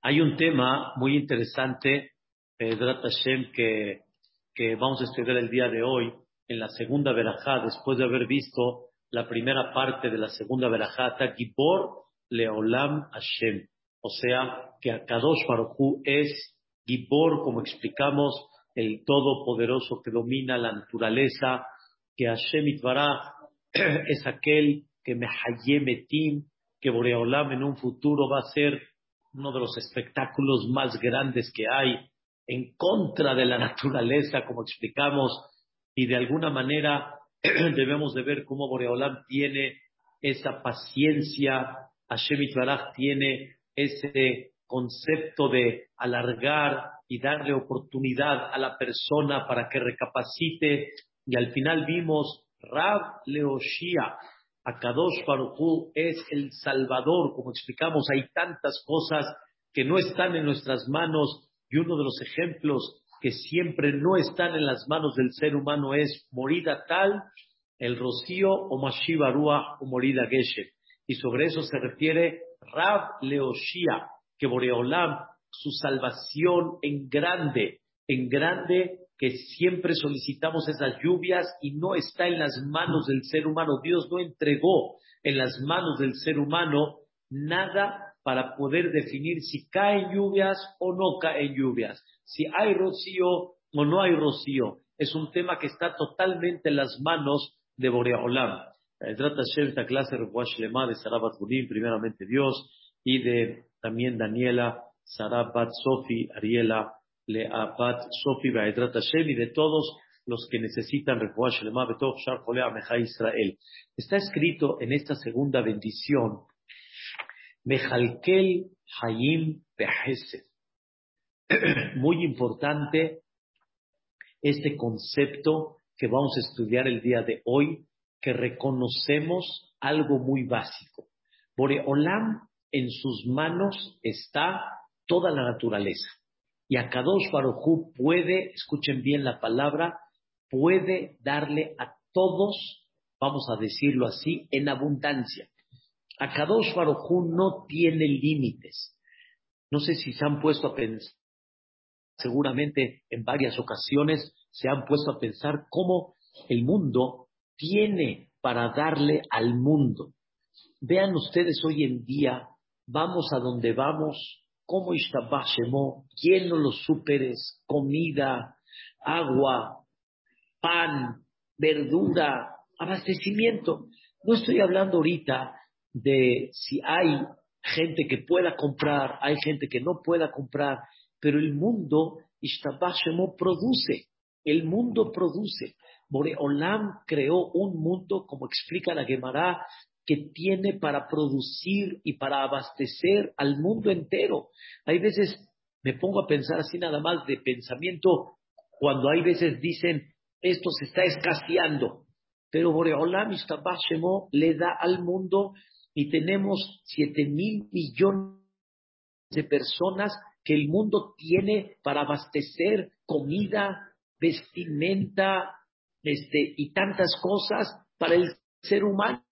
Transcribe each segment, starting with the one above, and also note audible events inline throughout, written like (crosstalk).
Hay un tema muy interesante, Pedrat Hashem, que, vamos a estudiar el día de hoy en la segunda verajá, después de haber visto la primera parte de la segunda verajá, Gibor Leolam Hashem. O sea, que Akadosh Baruj es Gibor, como explicamos, el Todopoderoso que domina la naturaleza, que Hashem Itbaraj (clears throat) es aquel que Mehayemetim, que Boreolam en un futuro va a ser uno de los espectáculos más grandes que hay en contra de la naturaleza, como explicamos, y de alguna manera (clears throat) debemos de ver cómo Boreolam tiene esa paciencia, Hashem Itbaraj tiene ese concepto de alargar y darle oportunidad a la persona para que recapacite y al final vimos Rab Leoshia, Akadosh Baruchu es el Salvador, como explicamos, hay tantas cosas que no están en nuestras manos y uno de los ejemplos que siempre no están en las manos del ser humano es morida tal, el rocío o Mashiva o morida Geshe. Y sobre eso se refiere Rab Leoshia, que Boreolam, su salvación en grande, en grande que siempre solicitamos esas lluvias y no está en las manos del ser humano. Dios no entregó en las manos del ser humano nada para poder definir si caen lluvias o no caen lluvias, si hay rocío o no hay rocío. Es un tema que está totalmente en las manos de Boreolam. Trata esta clase de Sarabat primeramente Dios, y de también Daniela, Sarabat Sofi, Ariela, Leabat Sofi Baedrat Hashem y de todos los que necesitan Refuah Shelema Betov Shar Meja Israel. Está escrito en esta segunda bendición, Mejalkel Hayim Behesed. (clears throat) Muy importante este concepto que vamos a estudiar el día de hoy, que reconocemos algo muy básico. Boreolam en sus manos está toda la naturaleza. Y a Kadosh Barujú puede, escuchen bien la palabra, puede darle a todos, vamos a decirlo así, en abundancia. A Kadosh Barujú no tiene límites. No sé si se han puesto a pensar, seguramente en varias ocasiones se han puesto a pensar cómo el mundo tiene para darle al mundo. Vean ustedes hoy en día, vamos a donde vamos, cómo Shemo, lleno los súperes, comida, agua, pan, verdura, abastecimiento. No estoy hablando ahorita de si hay gente que pueda comprar, hay gente que no pueda comprar, pero el mundo, Shemo, produce, el mundo produce. Boreolam creó un mundo, como explica la Gemara, que tiene para producir y para abastecer al mundo entero. Hay veces, me pongo a pensar así nada más de pensamiento, cuando hay veces dicen, esto se está escaseando, pero Boreolam Shemo le da al mundo y tenemos siete mil millones de personas que el mundo tiene para abastecer comida, vestimenta, este, y tantas cosas para el ser humano.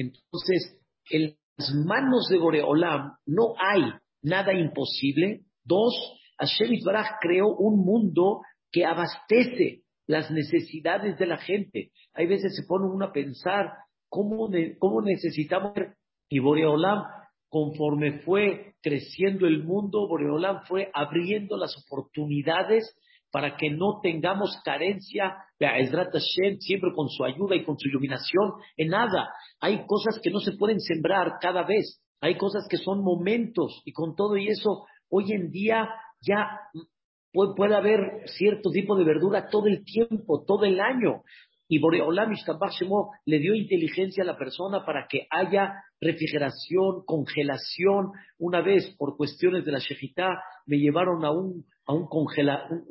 Entonces, en las manos de Boreolam no hay nada imposible. Dos, Hashem Baraj creó un mundo que abastece las necesidades de la gente. Hay veces se pone uno a pensar cómo, cómo necesitamos. Y Boreolam, conforme fue creciendo el mundo, Boreolam fue abriendo las oportunidades para que no tengamos carencia, siempre con su ayuda y con su iluminación, en nada. Hay cosas que no se pueden sembrar cada vez, hay cosas que son momentos, y con todo y eso, hoy en día ya puede, haber cierto tipo de verdura todo el tiempo, todo el año. Y Boreolam le dio inteligencia a la persona para que haya refrigeración, congelación. Una vez, por cuestiones de la Shejitá, me llevaron a un a un,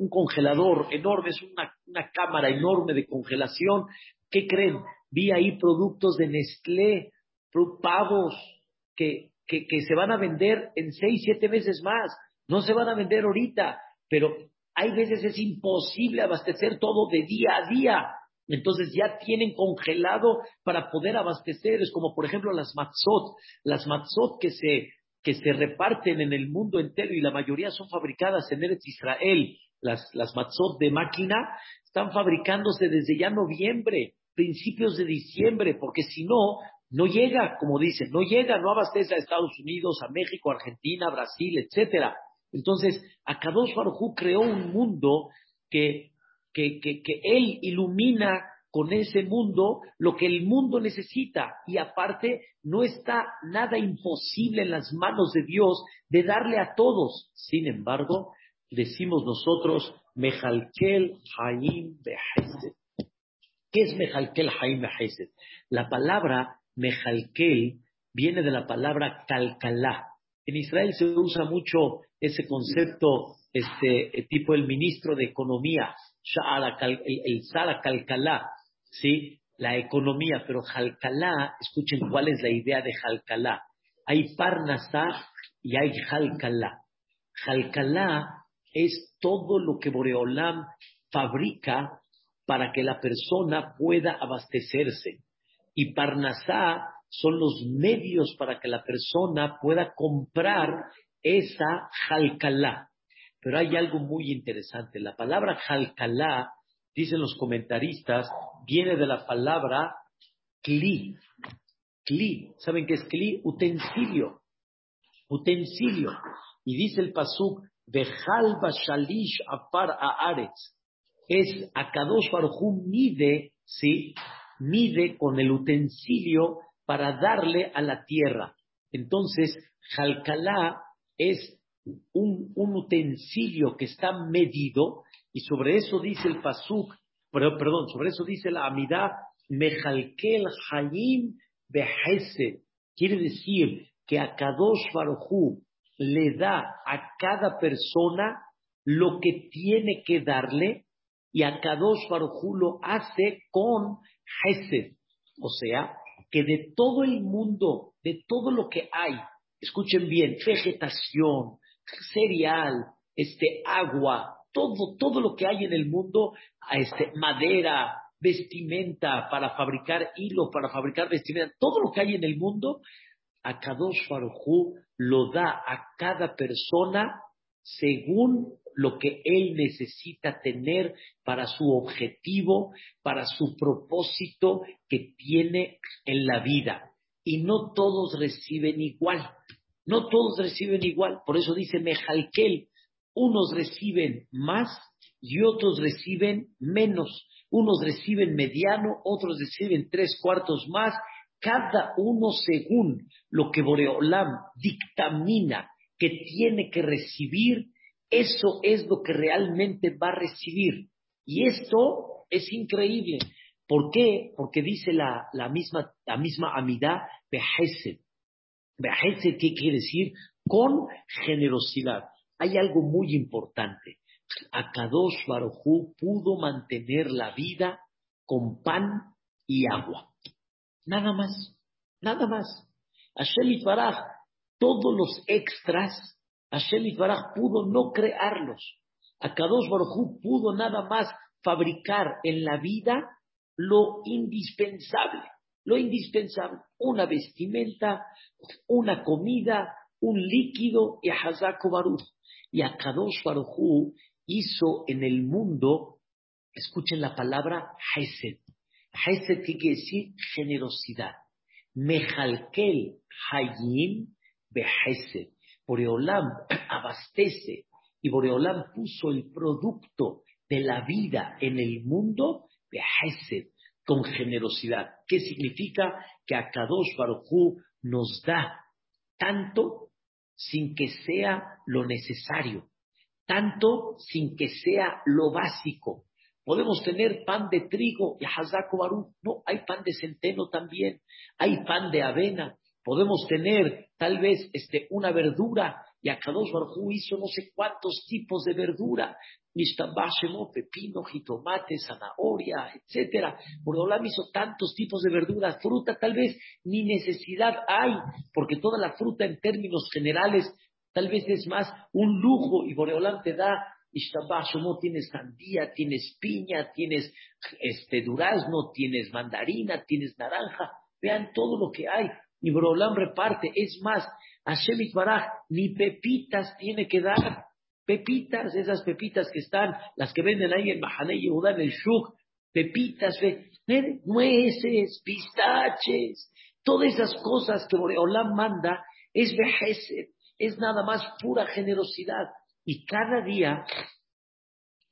congelador enorme, es una, cámara enorme de congelación. ¿Qué creen? Vi ahí productos de Nestlé, pavos que, que, que se van a vender en seis, siete meses más. No se van a vender ahorita, pero hay veces es imposible abastecer todo de día a día. Entonces ya tienen congelado para poder abastecer. Es como, por ejemplo, las matzot. Las matzot que se que se reparten en el mundo entero y la mayoría son fabricadas en Eretz Israel, las, las matzot de máquina, están fabricándose desde ya noviembre, principios de diciembre, porque si no, no llega, como dicen, no llega, no abastece a Estados Unidos, a México, Argentina, Brasil, etcétera. Entonces, Akadosh Baruj creó un mundo que, que, que, que él ilumina con ese mundo lo que el mundo necesita. Y aparte, no está nada imposible en las manos de Dios de darle a todos. Sin embargo, decimos nosotros, Mejalkel Haim Behesed. ¿Qué es Mejalkel Haim Behesed? La palabra Mejalkel viene de la palabra Calcalá. En Israel se usa mucho ese concepto, este tipo el ministro de Economía, el, el Sara ¿sí? La economía, pero Jalcalá, escuchen cuál es la idea de Jalcalá. Hay Parnasá y hay Jalcalá. Jalcalá es todo lo que Boreolam fabrica para que la persona pueda abastecerse. Y Parnasá son los medios para que la persona pueda comprar esa Jalcalá. Pero hay algo muy interesante. La palabra Jalcalá dicen los comentaristas, viene de la palabra kli. Kli, ¿saben qué es kli? Utensilio. Utensilio. Y dice el pasuk, Bejalba shalish apar aretz. Es Akadosh Baruj mide, ¿sí? Mide con el utensilio para darle a la tierra. Entonces, Jalcalá es un, un utensilio que está medido y sobre eso dice el Pasuk, perdón, sobre eso dice la Amidad, Mejalkel Hayim Behesed. Quiere decir que a Kadosh Baruchu le da a cada persona lo que tiene que darle y a Kadosh Baruchu lo hace con Hesed. O sea, que de todo el mundo, de todo lo que hay, escuchen bien, vegetación, cereal, este, agua, todo, todo lo que hay en el mundo, este, madera, vestimenta para fabricar hilo, para fabricar vestimenta, todo lo que hay en el mundo, a Kadosh Baruj lo da a cada persona según lo que él necesita tener para su objetivo, para su propósito que tiene en la vida. Y no todos reciben igual. No todos reciben igual. Por eso dice Mejalkel, unos reciben más y otros reciben menos. Unos reciben mediano, otros reciben tres cuartos más. Cada uno según lo que Boreolam dictamina que tiene que recibir, eso es lo que realmente va a recibir. Y esto es increíble. ¿Por qué? Porque dice la, misma, la misma amidad, Behesed. Behesed, ¿qué quiere decir? Con generosidad hay algo muy importante. Akadosh Barujú pudo mantener la vida con pan y agua. Nada más, nada más. Hashem Itbaraj, todos los extras, Hashem Itbaraj pudo no crearlos. Akadosh Barujú pudo nada más fabricar en la vida lo indispensable, lo indispensable, una vestimenta, una comida, un líquido y Hazako Baruch. Y Akadosh Baruchu hizo en el mundo, escuchen la palabra Hesed. Hesed quiere decir generosidad. Mejalkel Hayim Behesed. Boreolam (clears throat) abastece y Boreolam puso el producto de la vida en el mundo Behesed, con generosidad. ¿Qué significa? Que Akadosh Baruchu nos da tanto sin que sea lo necesario, tanto sin que sea lo básico. Podemos tener pan de trigo y hazako barú. No, hay pan de centeno también, hay pan de avena. Podemos tener tal vez este, una verdura y Akadosh Baruj hizo no sé cuántos tipos de verdura. Mishtabashemo, pepino, jitomate, zanahoria, etc. Boreolam hizo tantos tipos de verduras, fruta tal vez ni necesidad hay, porque toda la fruta en términos generales tal vez es más un lujo y Boreolam te da no tienes sandía, tienes piña, tienes este durazno, tienes mandarina, tienes naranja. Vean todo lo que hay. Y Boreolam reparte. Es más, Hashem Baraj ni pepitas tiene que dar. Pepitas, esas pepitas que están, las que venden ahí en Mahané Yehuda, en el Shuk, pepitas, nueces, pistaches, todas esas cosas que Boreolam manda, es vejez, es nada más pura generosidad. Y cada día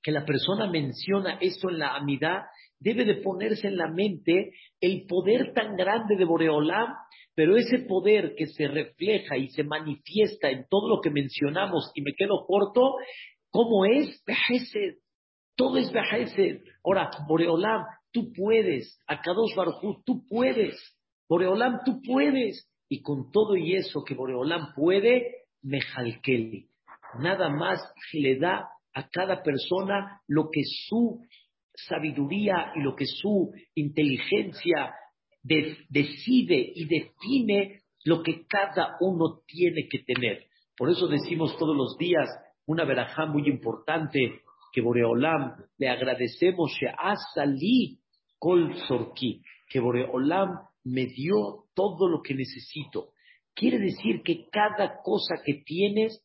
que la persona menciona esto en la amidad, debe de ponerse en la mente el poder tan grande de Boreolam, pero ese poder que se refleja y se manifiesta en todo lo que mencionamos, y me quedo corto, ¿cómo es? Vejez. Todo es vejez. Ahora, Boreolam, tú puedes. Akadosh Baruj tú puedes. Boreolam, tú puedes. Y con todo y eso que Boreolam puede, Mejalkeli. Nada más le da a cada persona lo que su sabiduría y lo que su inteligencia decide y define lo que cada uno tiene que tener. Por eso decimos todos los días una verajá muy importante que Boreolam le agradecemos salí Kol Sorki, que Boreolam me dio todo lo que necesito. Quiere decir que cada cosa que tienes,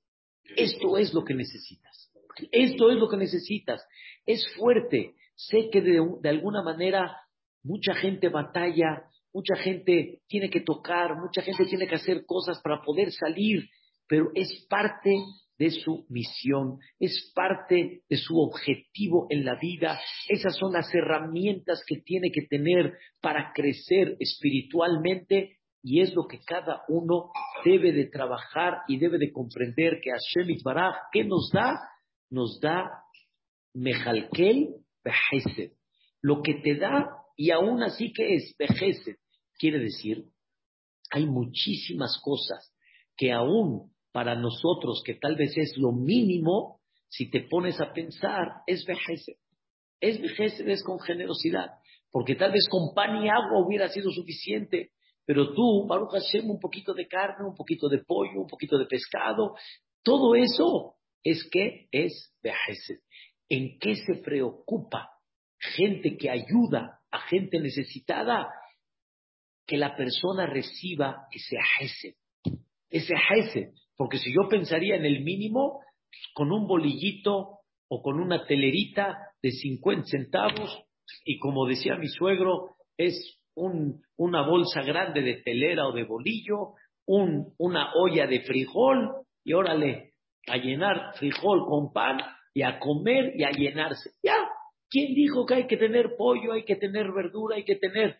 esto es lo que necesitas. Esto es lo que necesitas. Es fuerte. Sé que de, alguna manera mucha gente batalla, mucha gente tiene que tocar, mucha gente tiene que hacer cosas para poder salir, pero es parte de su misión, es parte de su objetivo en la vida. Esas son las herramientas que tiene que tener para crecer espiritualmente y es lo que cada uno debe de trabajar y debe de comprender que Hashem Baraj, ¿qué nos da? Nos da Mejalkel Behesed. Lo que te da y aún así que es Behesed. Quiere decir, hay muchísimas cosas que aún para nosotros, que tal vez es lo mínimo, si te pones a pensar, es vejez. Es vejez, es con generosidad. Porque tal vez con pan y agua hubiera sido suficiente. Pero tú, Baruch Hashem, un poquito de carne, un poquito de pollo, un poquito de pescado, todo eso es que es vejez. ¿En qué se preocupa gente que ayuda a gente necesitada? Que la persona reciba ese ajese, ese ajese. Porque si yo pensaría en el mínimo, con un bolillito o con una telerita de 50 centavos, y como decía mi suegro, es una bolsa grande de telera o de bolillo, una olla de frijol, y órale, a llenar frijol con pan y a comer y a llenarse. Ya, ¿quién dijo que hay que tener pollo, hay que tener verdura, hay que tener?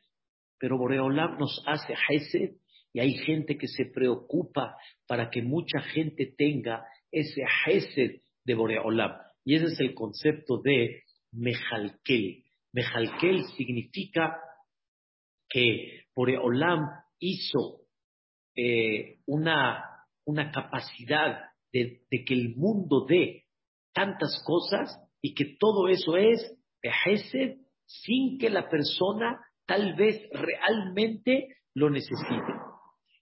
Pero Boreolam nos hace Hesed y hay gente que se preocupa para que mucha gente tenga ese Hesed de Boreolam. Y ese es el concepto de Mejalkel. Mejalkel significa que Boreolam hizo eh, una, una, capacidad de, de, que el mundo dé tantas cosas y que todo eso es Hesed sin que la persona tal vez realmente lo necesite.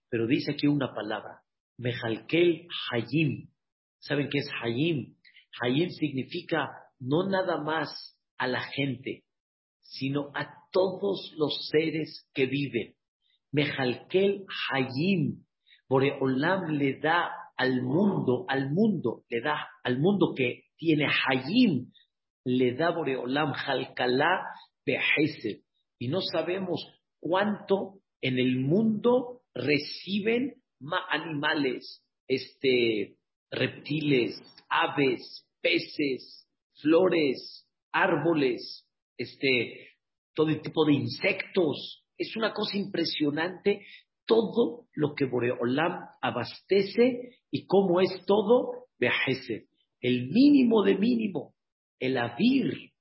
Pero dice aquí una palabra, Mejalkel Hayim. ¿Saben qué es Hayim? Hayim significa no nada más a la gente, sino a todos los seres que viven. Mejalkel Hayim. Boreolam le da al mundo, al mundo, le da al mundo que tiene Hayim, le da Boreolam Halkalá Behesed. Y no sabemos cuánto en el mundo reciben animales, este, reptiles, aves, peces, flores, árboles, este, todo tipo de insectos. Es una cosa impresionante todo lo que Boreolam abastece y cómo es todo, viajese. El mínimo de mínimo, el avir,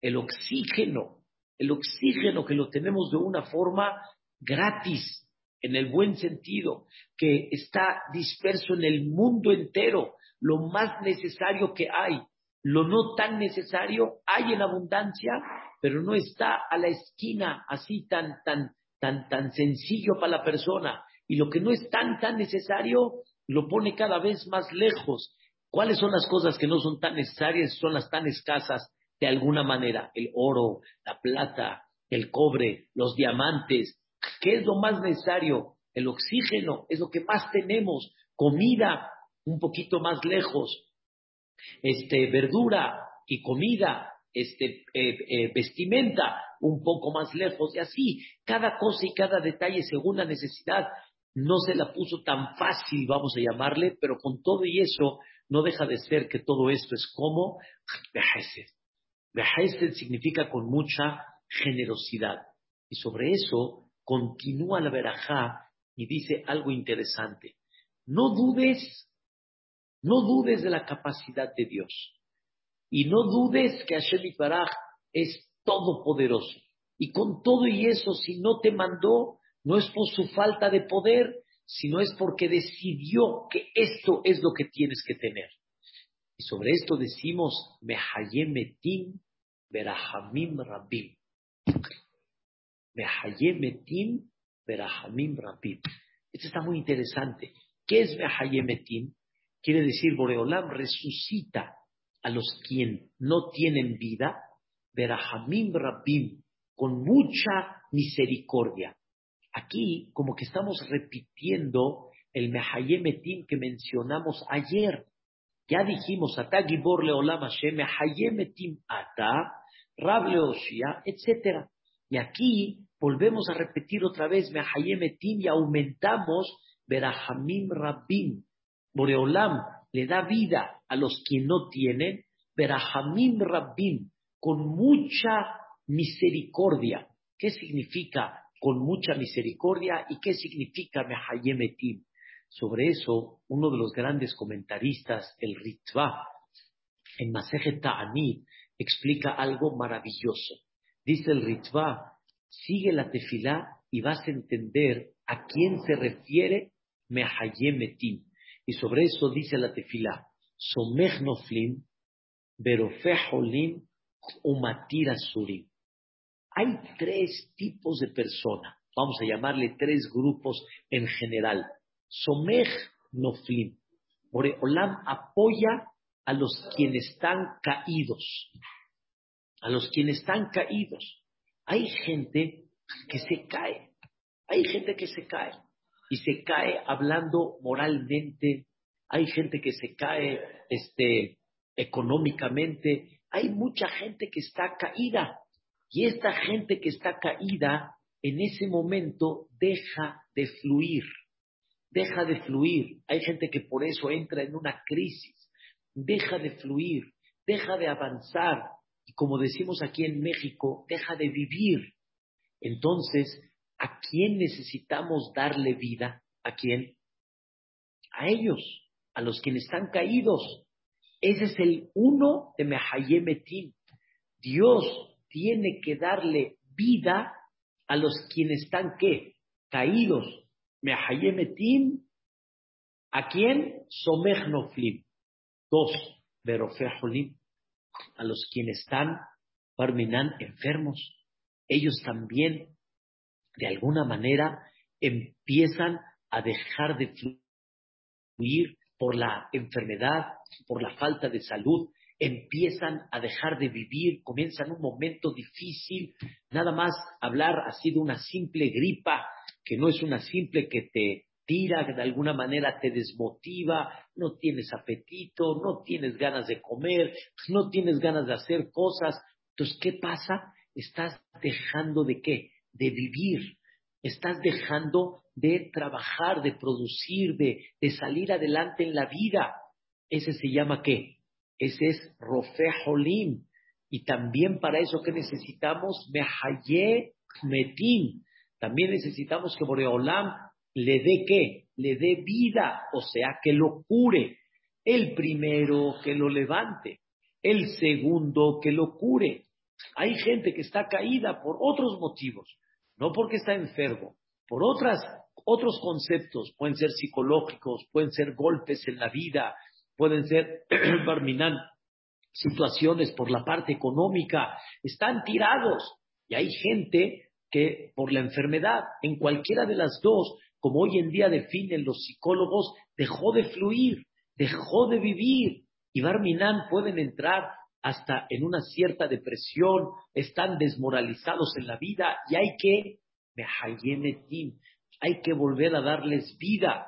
el oxígeno, el oxígeno que lo tenemos de una forma gratis, en el buen sentido, que está disperso en el mundo entero, lo más necesario que hay, lo no tan necesario hay en abundancia, pero no está a la esquina así tan, tan, tan, tan sencillo para la persona. Y lo que no es tan, tan necesario, lo pone cada vez más lejos. ¿Cuáles son las cosas que no son tan necesarias, son las tan escasas de alguna manera? El oro, la plata, el cobre, los diamantes, ¿Qué es lo más necesario? El oxígeno es lo que más tenemos. comida un poquito más lejos, este, verdura y comida, este, eh, eh, vestimenta un poco más lejos y así, cada cosa y cada detalle según la necesidad. No se la puso tan fácil, vamos a llamarle, pero con todo y eso, no deja de ser que todo esto es como Behesed. Behesed significa con mucha generosidad. Y sobre eso continúa la verajá y dice algo interesante. No dudes, no dudes de la capacidad de Dios. Y no dudes que Hashem Baraj es todopoderoso. Y con todo y eso, si no te mandó, no es por su falta de poder, sino es porque decidió que esto es lo que tienes que tener. Y sobre esto decimos, Mehayemetim Berahamim Rabim. Mehayemetim Berahamim Rabim. Esto está muy interesante. ¿Qué es Mehayemetim? Quiere decir, Boreolam resucita a los quien no tienen vida, Berahamim Rabim, con mucha misericordia. Aquí, como que estamos repitiendo el Mehayemetim que mencionamos ayer. Ya dijimos, Ata Gibor Leolam Hashem, Mehayemetim Ata, Rab Leoshia, etc. Y aquí volvemos a repetir otra vez Mehayemetim y aumentamos Berahamim Rabim. Boreolam le da vida a los que no tienen, Berahamim Rabim, con mucha misericordia. ¿Qué significa con mucha misericordia y qué significa Mehayemetim. Sobre eso, uno de los grandes comentaristas, el Ritva, en Masejet Ta'anit, explica algo maravilloso. Dice el Ritva, sigue la tefilá y vas a entender a quién se refiere Mehayemetim. Y sobre eso dice la tefilá, Somech Noflim, Umatira Surim. Hay tres tipos de personas, vamos a llamarle tres grupos en general. Somej Noflim. Olam apoya a los quienes están caídos. A los quienes están caídos. Hay gente que se cae. Hay gente que se cae. Y se cae hablando moralmente. Hay gente que se cae este, económicamente. Hay mucha gente que está caída. Y esta gente que está caída, en ese momento deja de fluir, deja de fluir. Hay gente que por eso entra en una crisis, deja de fluir, deja de avanzar y como decimos aquí en México, deja de vivir. Entonces, ¿a quién necesitamos darle vida? ¿A quién? A ellos, a los quienes están caídos. Ese es el uno de Mehayemetim. Dios tiene que darle vida a los quienes están qué? Caídos. Mehayemetim. ¿A quién? Somech Noflim. Dos. Berofeholim. A los quienes están, Parminan, enfermos. Ellos también, de alguna manera, empiezan a dejar de fluir por la enfermedad, por la falta de salud, empiezan a dejar de vivir, comienzan un momento difícil, nada más hablar ha sido una simple gripa, que no es una simple que te tira, que de alguna manera te desmotiva, no tienes apetito, no tienes ganas de comer, no tienes ganas de hacer cosas. Entonces, ¿qué pasa? Estás dejando de qué? De vivir. Estás dejando de trabajar, de producir, de, de salir adelante en la vida. Ese se llama qué? Ese es Rofe Holim. Y también para eso que necesitamos Mehaye Metim. También necesitamos que Boreolam le dé qué? Le dé vida, o sea, que lo cure. El primero que lo levante. El segundo que lo cure. Hay gente que está caída por otros motivos, no porque está enfermo, por otras, otros conceptos, pueden ser psicológicos, pueden ser golpes en la vida, pueden ser, (clears throat) Barminan, situaciones por la parte económica, están tirados. Y hay gente que por la enfermedad, en cualquiera de las dos, como hoy en día definen los psicólogos, dejó de fluir, dejó de vivir. Y Barminan pueden entrar hasta en una cierta depresión, están desmoralizados en la vida y hay que, hay que volver a darles vida.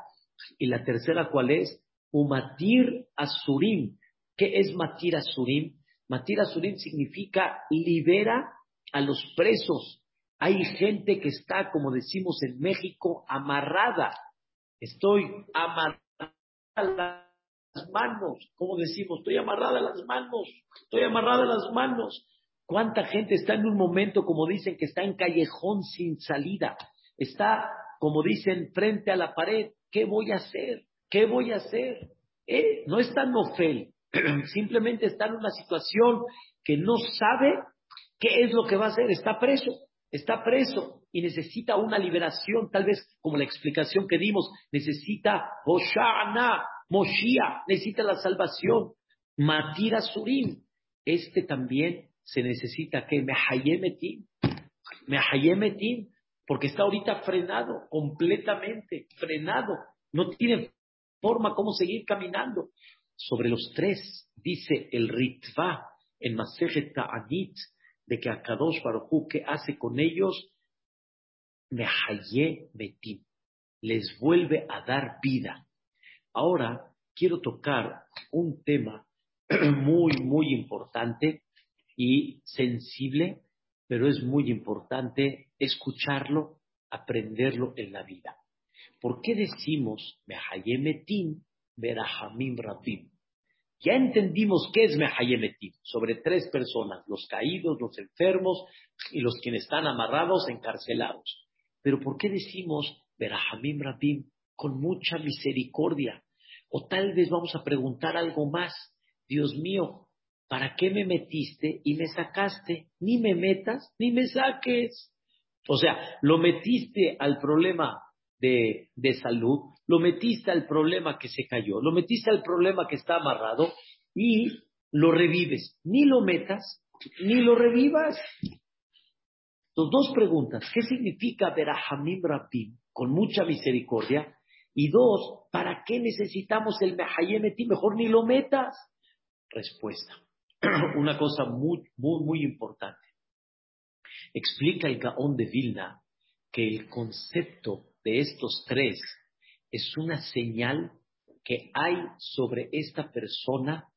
Y la tercera, ¿cuál es? Umatir Asurim. ¿Qué es Matir Asurim? Matir Asurim significa libera a los presos. Hay gente que está, como decimos en México, amarrada. Estoy amarrada a las manos. ¿Cómo decimos? Estoy amarrada a las manos. Estoy amarrada a las manos. ¿Cuánta gente está en un momento, como dicen, que está en callejón sin salida? Está, como dicen, frente a la pared. ¿Qué voy a hacer? ¿Qué voy a hacer? Eh, no está nofel, (clears throat) simplemente está en una situación que no sabe qué es lo que va a hacer. Está preso, está preso y necesita una liberación, tal vez como la explicación que dimos, necesita Hoshana, Moshia, necesita la salvación, Matira Surim. Este también se necesita que Mehayemetim, Mehayemetim, porque está ahorita frenado, completamente frenado, no tiene forma cómo seguir caminando. Sobre los tres, dice el Ritva en Masejet Ta'anit, de que Akadosh Baruj ¿qué hace con ellos? Mehaye Metim. Les vuelve a dar vida. Ahora quiero tocar un tema (clears throat) muy, muy importante y sensible, pero es muy importante escucharlo, aprenderlo en la vida. ¿Por qué decimos Mehayemetim Berahamim Rabim? Ya entendimos qué es Mehayemetim, sobre tres personas, los caídos, los enfermos y los quienes están amarrados, encarcelados. Pero ¿por qué decimos Berahamim Rabim con mucha misericordia? O tal vez vamos a preguntar algo más. Dios mío, ¿para qué me metiste y me sacaste? Ni me metas, ni me saques. O sea, lo metiste al problema de, de salud, lo metiste al problema que se cayó, lo metiste al problema que está amarrado y lo revives. Ni lo metas, ni lo revivas. Entonces, dos preguntas. ¿Qué significa Berahamim Rabim? Con mucha misericordia. Y dos, ¿para qué necesitamos el Mehayemeti? Mejor ni lo metas. Respuesta. (clears throat) Una cosa muy, muy, muy importante. Explica el Gaón de Vilna que el concepto de estos tres es una señal que hay sobre esta persona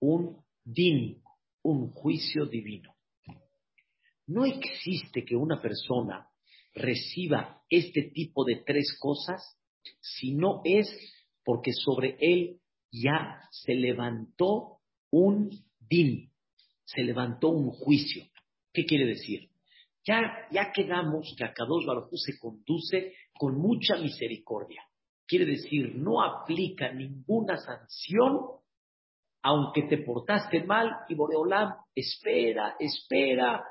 un din, un juicio divino. No existe que una persona reciba este tipo de tres cosas si no es porque sobre él ya se levantó un din, se levantó un juicio. ¿Qué quiere decir? Ya, ya quedamos que Akadosh Baruj se conduce con mucha misericordia. Quiere decir, no aplica ninguna sanción aunque te portaste mal y Boreolam espera, espera,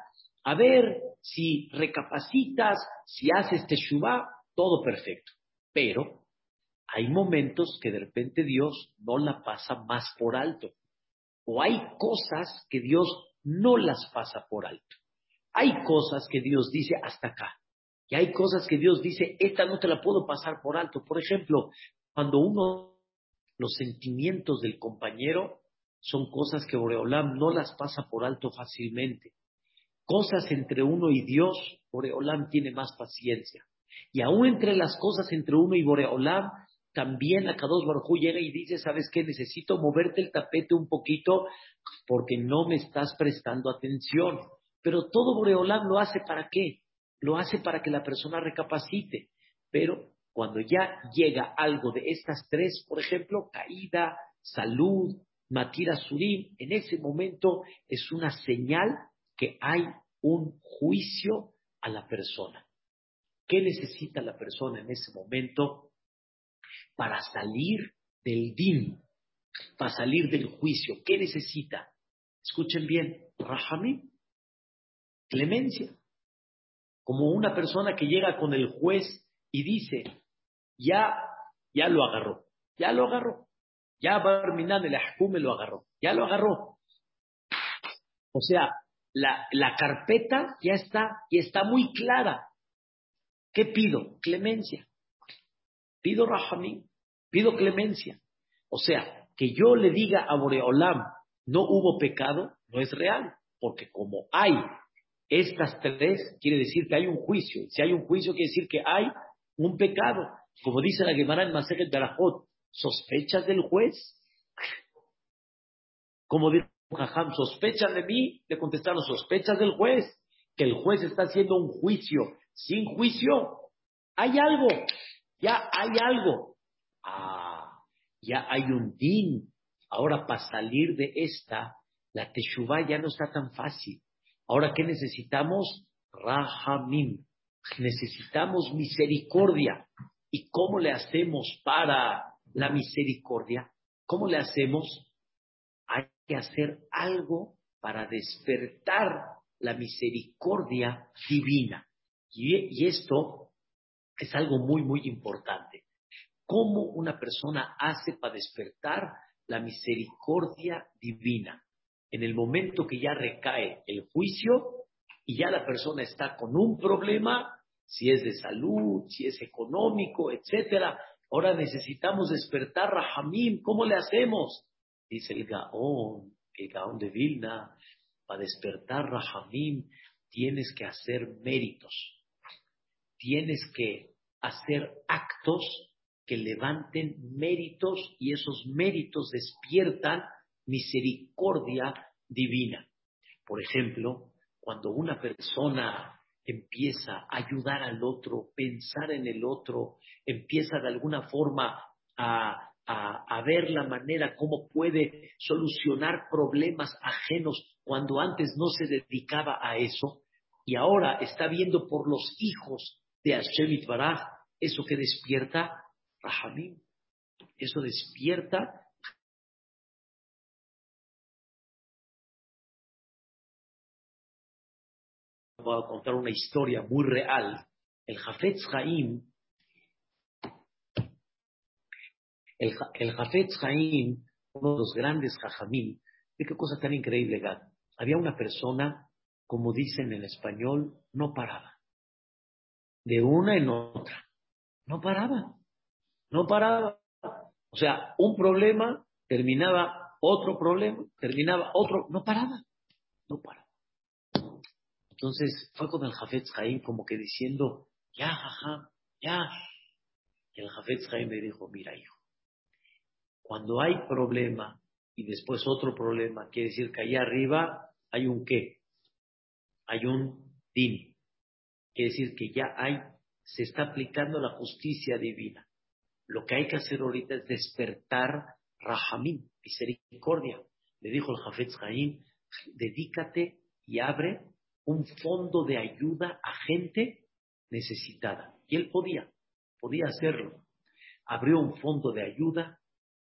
a ver si recapacitas, si haces teshuvah, todo perfecto. Pero hay momentos que de repente Dios no la pasa más por alto. O hay cosas que Dios no las pasa por alto. Hay cosas que Dios dice hasta acá. Y hay cosas que Dios dice, esta no te la puedo pasar por alto. Por ejemplo, cuando uno, los sentimientos del compañero son cosas que Boreolam no las pasa por alto fácilmente. Cosas entre uno y Dios, Boreolam tiene más paciencia. Y aún entre las cosas entre uno y Boreolam, también a Kadosh llega y dice, ¿sabes qué? Necesito moverte el tapete un poquito porque no me estás prestando atención. Pero todo Boreolam lo hace para qué? Lo hace para que la persona recapacite. Pero cuando ya llega algo de estas tres, por ejemplo, caída, salud, matira surim, en ese momento es una señal que hay un juicio a la persona. ¿Qué necesita la persona en ese momento para salir del din, para salir del juicio? ¿Qué necesita? Escuchen bien, Rahamim, clemencia como una persona que llega con el juez y dice, ya, ya lo agarró, ya lo agarró, ya Barminan el Ahkume lo agarró, ya lo agarró. O sea, la, la carpeta ya está y está muy clara. ¿Qué pido? Clemencia. Pido Rahamí, pido clemencia. O sea, que yo le diga a Boreolam, no hubo pecado, no es real, porque como hay estas tres quiere decir que hay un juicio. Si hay un juicio quiere decir que hay un pecado. como dice la Gemara en Masejet Berajot, ¿sospechas del juez? Como dijo Jajam, ¿sospechas de mí? Le contestaron, ¿sospechas del juez? Que el juez está haciendo un juicio sin juicio. Hay algo, ya hay algo. Ah, ya hay un din. Ahora, para salir de esta, la teshuva ya no está tan fácil. Ahora, ¿qué necesitamos? Rahamim. Necesitamos misericordia. ¿Y cómo le hacemos para la misericordia? ¿Cómo le hacemos? Hay que hacer algo para despertar la misericordia divina. Y, esto es algo muy, muy importante. ¿Cómo una persona hace para despertar la misericordia divina? En el momento que ya recae el juicio y ya la persona está con un problema, si es de salud, si es económico, etcétera. Ahora necesitamos despertar Rahamim. ¿Cómo le hacemos? Dice el Gaón, el Gaón de Vilna. Para despertar Rahamim tienes que hacer méritos. Tienes que hacer actos que levanten méritos y esos méritos despiertan misericordia divina. Por ejemplo, cuando una persona empieza a ayudar al otro, pensar en el otro, empieza de alguna forma a, ver la manera como puede solucionar problemas ajenos cuando antes no se dedicaba a eso y ahora está viendo por los hijos de Hashem Baraj, eso que despierta Rahamim, eso despierta a contar una historia muy real. El Jafetz Haim, el, el Jafetz uno de los grandes Jajamim, de qué cosa tan increíble, Gad. Había una persona, como dicen en español, no paraba. De una en otra. No paraba. No paraba. O sea, un problema terminaba otro problema, terminaba otro, no paraba. No paraba. Entonces fue con el Jafetz Jaim como que diciendo, ya, jaja, ya. Y el Jafetz Jaim le dijo, mira hijo, cuando hay problema y después otro problema, quiere decir que allá arriba hay un qué, hay un din. Quiere decir que ya hay, se está aplicando la justicia divina. Lo que hay que hacer ahorita es despertar Rahamim, misericordia. Le dijo el Jafetz Jaim, dedícate y abre un fondo de ayuda a gente necesitada. Y él podía, podía hacerlo. Abrió un fondo de ayuda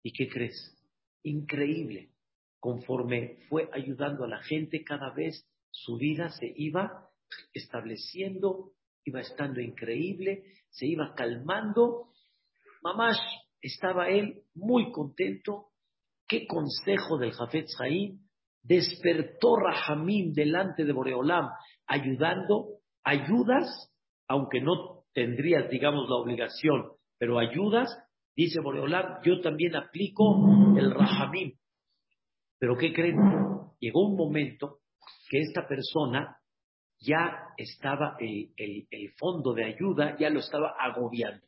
y ¿qué crees? Increíble. Conforme fue ayudando a la gente, cada vez su vida se iba estableciendo, iba estando increíble, se iba calmando. Mamás, estaba él muy contento. ¿Qué consejo del Jafet Zain? Despertó Rahamim delante de Boreolam, ayudando, ayudas, aunque no tendrías, digamos, la obligación, pero ayudas, dice Boreolam, yo también aplico el Rahamim. Pero ¿qué creen? Llegó un momento que esta persona ya estaba, el, el fondo de ayuda ya lo estaba agobiando.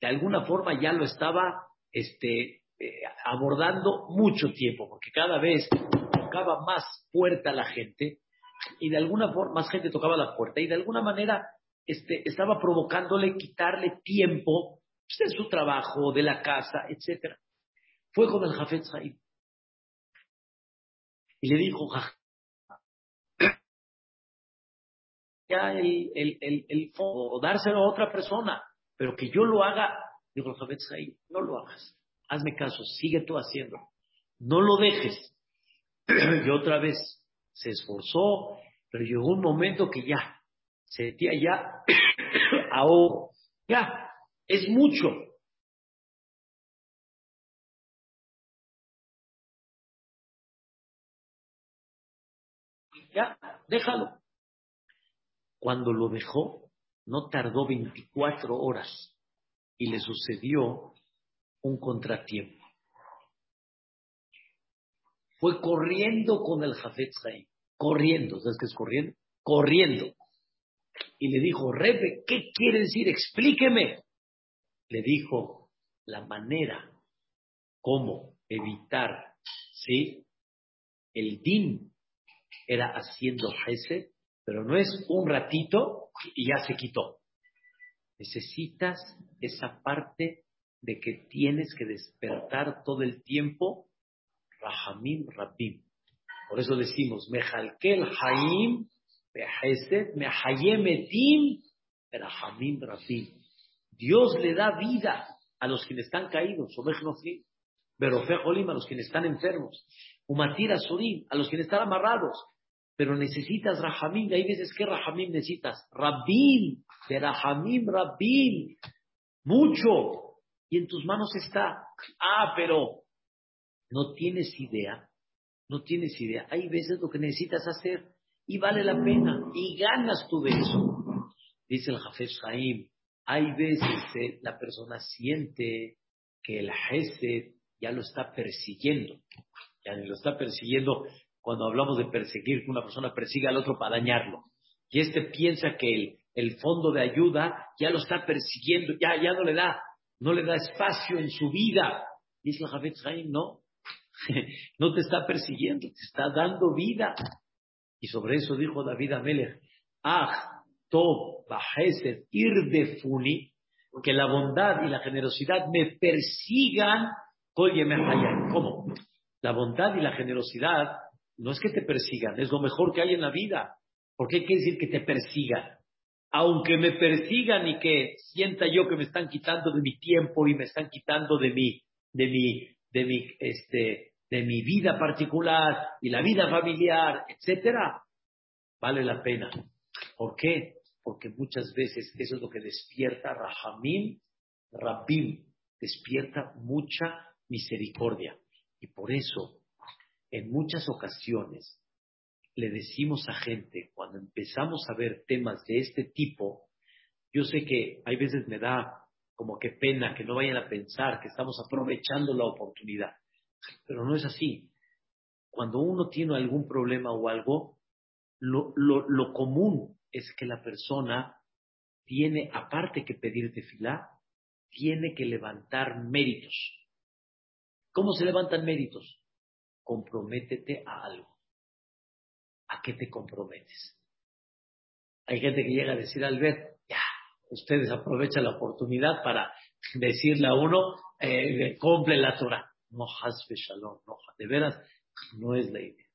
De alguna forma ya lo estaba este, eh, abordando mucho tiempo, porque cada vez tocaba más puerta la gente y de alguna forma más gente tocaba la puerta y de alguna manera este, estaba provocándole quitarle tiempo pues, de su trabajo, de la casa, etc. Fue con el Jafet Said. Y le dijo, ya el, el, el, el, o dárselo a otra persona, pero que yo lo haga, dijo el Jafet Said, no lo hagas hazme caso, sigue tú haciendo. No lo dejes. (clears throat) y otra vez se esforzó, pero llegó un momento que ya, sentía ya (clears throat) ahogo. Ya, es mucho. Ya, déjalo. Cuando lo dejó, no tardó 24 horas y le sucedió un contratiempo. Fue corriendo con el Jafet Zain, corriendo, ¿sabes qué es corriendo? Corriendo. Y le dijo, Rebe, ¿qué quiere decir? Explíqueme. le dijo la manera cómo evitar, ¿sí? El din era haciendo Hesed, pero no es un ratito y ya se quitó. Necesitas esa parte de que tienes que despertar todo el tiempo Rahamim Rabim. Por eso decimos, Mejalkel Haim, Behesed, Mehayemetim, Rahamim Rabim. Dios le da vida a los quienes están caídos, Berofe Jolim, a los quienes están enfermos, Umatira Surim, a los quienes están amarrados. Pero necesitas Rahamim, hay veces que Rahamim necesitas. Rabim, de Rahamim mucho. Y en tus manos está. Ah, pero no tienes idea, no tienes idea. Hay veces lo que necesitas hacer y vale la pena y ganas tú de eso. Dice el Jafet Jaim, hay veces eh, la persona siente que el Hesed ya lo está persiguiendo. Ya lo está persiguiendo cuando hablamos de perseguir, que una persona persiga al otro para dañarlo. Y este piensa que el, el fondo de ayuda ya lo está persiguiendo, ya, ya no le da, no le da espacio en su vida. Dice el Jafet no, (laughs) no te está persiguiendo, te está dando vida. Y sobre eso dijo David Amelech, Ah, Tob, Bajesed, Irdefuni, que la bondad y la generosidad me persigan, ¿Cómo? La bondad y la generosidad no es que te persigan, es lo mejor que hay en la vida. ¿Por qué quiere decir que te persigan? Aunque me persigan y que sienta yo que me están quitando de mi tiempo y me están quitando de mi, de mi, de mi, este, de mi vida particular y la vida familiar, etcétera, vale la pena. ¿Por qué? Porque muchas veces eso es lo que despierta Rahamim, Rabim, despierta mucha misericordia. Y por eso en muchas ocasiones le decimos a gente, cuando empezamos a ver temas de este tipo, yo sé que hay veces me da como que pena que no vayan a pensar que estamos aprovechando la oportunidad, pero no es así. Cuando uno tiene algún problema o algo, lo, lo, común es que la persona tiene, aparte que pedir tefilá, tiene que levantar méritos. ¿Cómo se levantan méritos? comprométete a algo. ¿A qué te comprometes? Hay gente que llega a decir al ver, ya, ustedes aprovechan la oportunidad para decirle a uno, eh, cumple la Torah. No, hasbe shalom, no, de veras, no es la idea.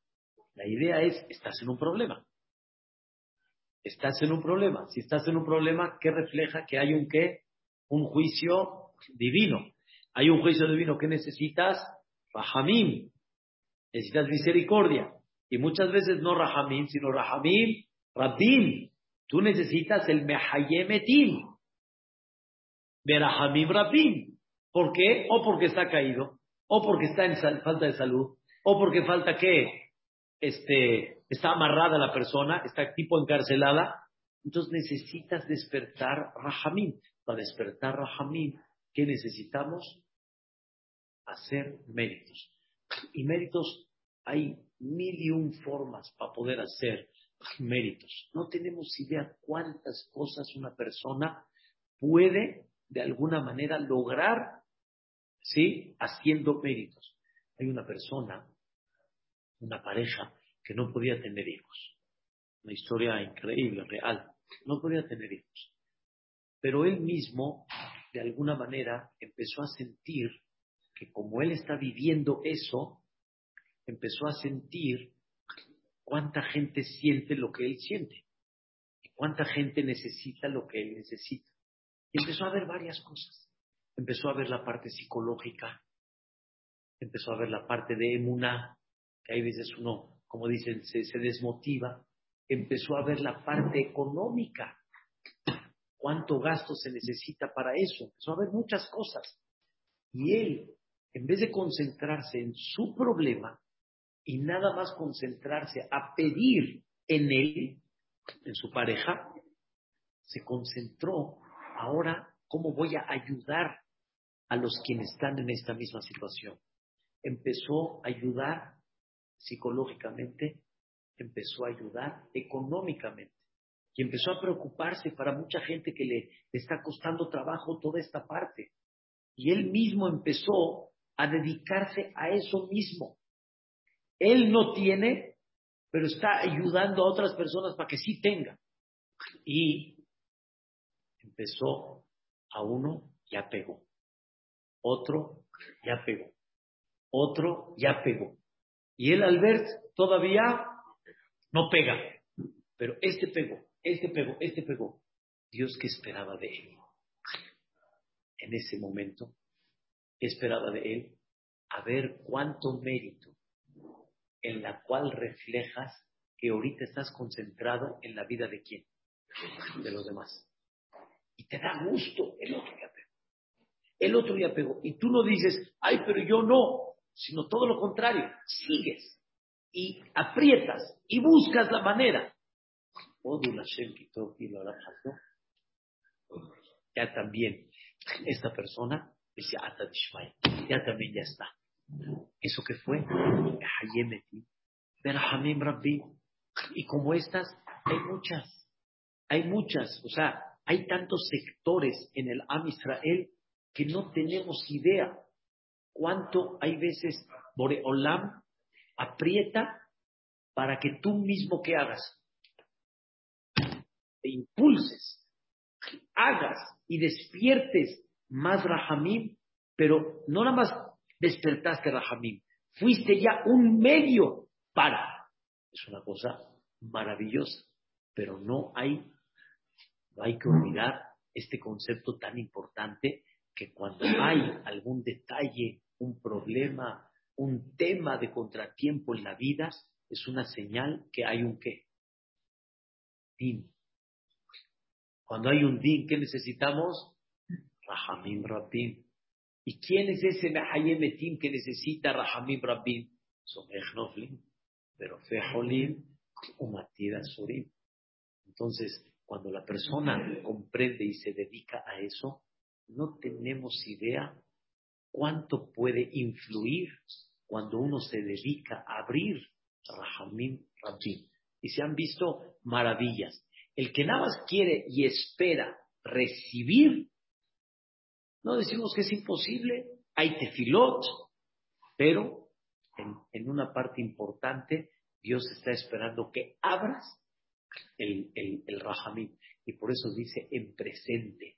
La idea es, estás en un problema. Estás en un problema. Si estás en un problema, ¿qué refleja? Que hay un qué? Un juicio divino. Hay un juicio divino que necesitas, Rahamim, necesitas misericordia. Y muchas veces no Rahamim, sino Rahamim, Rabim. Tú necesitas el Mehayemetim. Berahamim Rabim. ¿Por qué? O porque está caído, o porque está en falta de salud, o porque falta que este, está amarrada la persona, está tipo encarcelada. Entonces necesitas despertar Rahamim. Para despertar Rahamim, ¿qué necesitamos? Hacer méritos. Y méritos, hay mil y un formas para poder hacer méritos. No tenemos idea cuántas cosas una persona puede de alguna manera lograr, ¿sí? Haciendo méritos. Hay una persona, una pareja, que no podía tener hijos. Una historia increíble, real. No podía tener hijos. Pero él mismo, de alguna manera, empezó a sentir que como él está viviendo eso, empezó a sentir cuánta gente siente lo que él siente y cuánta gente necesita lo que él necesita. Y empezó a ver varias cosas. Empezó a ver la parte psicológica, empezó a ver la parte de emuná, que hay veces uno, como dicen, se, se desmotiva. Empezó a ver la parte económica, cuánto gasto se necesita para eso. Empezó a ver muchas cosas. Y él en vez de concentrarse en su problema y nada más concentrarse a pedir en él, en su pareja, se concentró ahora cómo voy a ayudar a los quienes están en esta misma situación. Empezó a ayudar psicológicamente, empezó a ayudar económicamente. y empezó a preocuparse para mucha gente que le, está costando trabajo toda esta parte. Y él mismo empezó a dedicarse a eso mismo. Él no tiene, pero está ayudando a otras personas para que sí tengan. Y empezó a uno, ya pegó. Otro, ya pegó. Otro, ya pegó. Y él al ver todavía no pega. Pero este pegó, este pegó, este pegó. Dios que esperaba de él. En ese momento, esperaba de él a ver cuánto mérito en la cual reflejas que ahorita estás concentrado en la vida de quién? De los demás. Y te da gusto, el otro ya pegó. El otro ya pegó. Y tú no dices, ay, pero yo no, sino todo lo contrario. Sigues y aprietas y buscas la manera. Ya también, esta persona ya también ya está. ¿Eso que fue? Y como estas, hay muchas. Hay muchas. O sea, hay tantos sectores en el Am Israel que no tenemos idea cuánto hay veces Boreolam aprieta para que tú mismo que hagas, te impulses, hagas y despiertes más Rahamim, pero no nada más despertaste Rahamim, fuiste ya un medio para. Es una cosa maravillosa, pero no hay, no hay que olvidar este concepto tan importante que cuando hay algún detalle, un problema, un tema de contratiempo en la vida, es una señal que hay un qué. Din. Cuando hay un din, ¿qué necesitamos? Rahamim Rabim. ¿Y quién es ese Mehayemetim que necesita Rahamim Rabim? Son Echnoflim, pero Feholim, Umatida Surim. Entonces, cuando la persona comprende y se dedica a eso, no tenemos idea cuánto puede influir cuando uno se dedica a abrir Rahamim Rabim. Y se han visto maravillas. El que nada más quiere y espera recibir, no decimos que es imposible, hay tefilot, pero en, una parte importante Dios está esperando que abras el, el, el Rahamim. Y por eso dice en presente.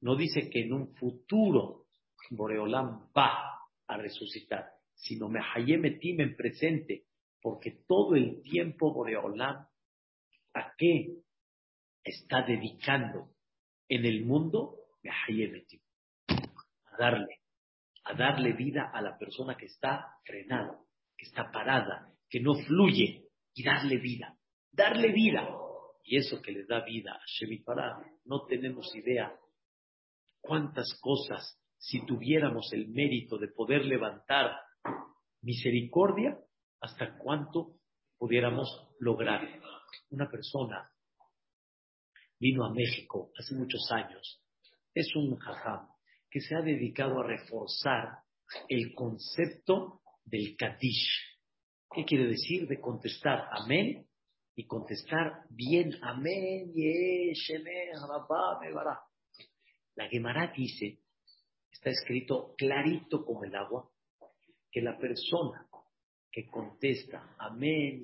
No dice que en un futuro Boreolam va a resucitar, sino Mehayemetim en presente, porque todo el tiempo Boreolam, ¿a qué está dedicando en el mundo? A darle, a darle vida a la persona que está frenada, que está parada, que no fluye, y darle vida, darle vida. Y eso que le da vida a Shemipará, no tenemos idea cuántas cosas, si tuviéramos el mérito de poder levantar misericordia, hasta cuánto pudiéramos lograr. Una persona vino a México hace muchos años, es un jajam que se ha dedicado a reforzar el concepto del Kadish. ¿Qué quiere decir? De contestar amén y contestar bien, amén, La Gemara dice, está escrito clarito como el agua, que la persona que contesta amén,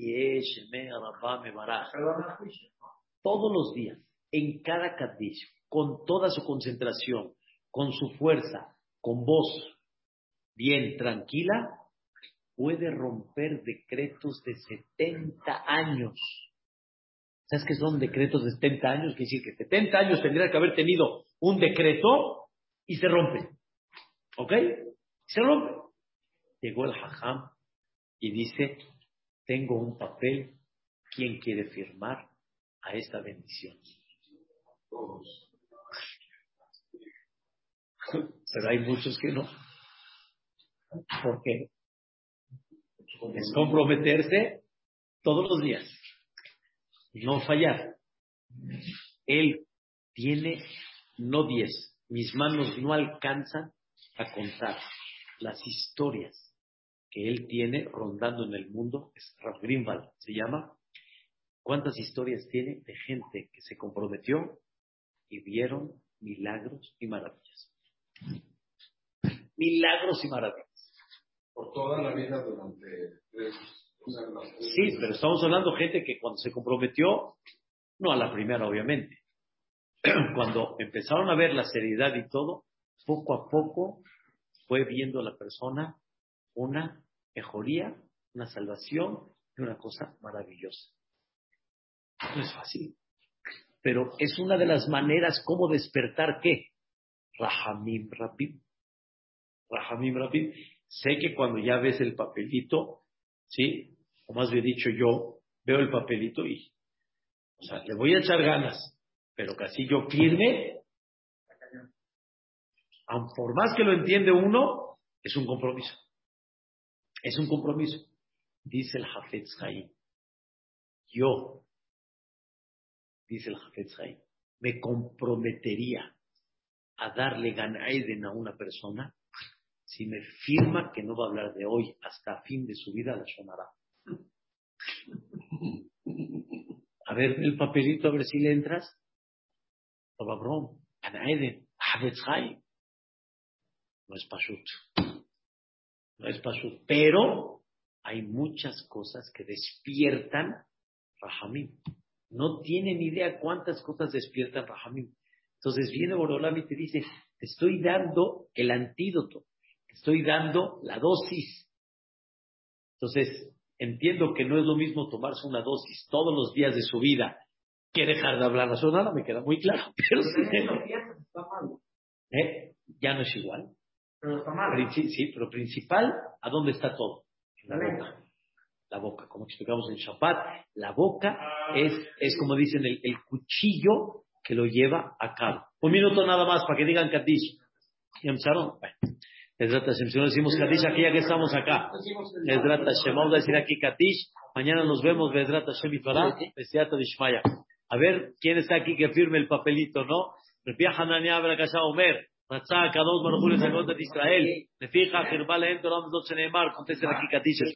todos los días, en cada cadillo, con toda su concentración, con su fuerza, con voz bien tranquila, puede romper decretos de 70 años. ¿Sabes qué son decretos de 70 años? Quiere decir que 70 años tendría que haber tenido un decreto y se rompe. ¿Ok? Se rompe. Llegó el hajam y dice, tengo un papel, ¿quién quiere firmar a esta bendición? Pero hay muchos que no. ¿Por qué? es comprometerse todos los días, no fallar. Él tiene no diez, mis manos no alcanzan a contar las historias que él tiene rondando en el mundo, es Rav Greenwald, se llama, ¿Cuántas historias tiene de gente que se comprometió y vieron milagros y maravillas? Milagros y maravillas. Por toda la vida durante tres Sí, pero estamos hablando de gente que cuando se comprometió, no a la primera, obviamente. (clears throat) Cuando empezaron a ver la seriedad y todo, poco a poco fue viendo la persona una mejoría, una salvación y una cosa maravillosa. No es fácil, pero es una de las maneras como despertar qué? Rahamim Rapim. Rahamim Rapim. Sé que cuando ya ves el papelito, ¿sí? O más bien dicho, yo veo el papelito y, o sea, le voy a echar ganas, pero casi yo firme, por más que lo entiende uno, es un compromiso. Es un compromiso. Dice el Hafez Haim. Yo, dice el Haim, me comprometería a darle Ganaiden a una persona si me firma que no va a hablar de hoy hasta fin de su vida la sonará. A ver el papelito, a ver si le entras. No es pashut. No es pashut. Pero hay muchas cosas que despiertan Rahamim. No tienen idea cuántas cosas despiertan Rahamim. Entonces viene Borolam y te dice, te estoy dando el antídoto estoy dando la dosis. Entonces, entiendo que no es lo mismo tomarse una dosis todos los días de su vida que dejar de hablar nada me queda muy claro. (laughs) Pero ¿Eh? Ya no es igual. Pero está mal. Sí, pero principal, ¿a dónde está todo? En la boca la boca. Como explicamos en Shabbat, la boca es, es como dicen, el, el cuchillo que lo lleva a cabo. Un minuto nada más para que digan Kadish. ¿Ya empezaron? Ezrat Si no decimos Kadish, aquí ya que estamos acá. Ezrat Hashem. Vamos a decir aquí Kadish. Mañana nos vemos, Ezrat Hashem y Farah. A ver, ¿quién está aquí que firme el papelito, no? Repia Hanania Brakasha Omer. Ratzá, Kadosh, Manujules, Agot de Israel. Nefija, Jerbalem, Toramos, Lot, Shenemar. Contesten aquí Kadish.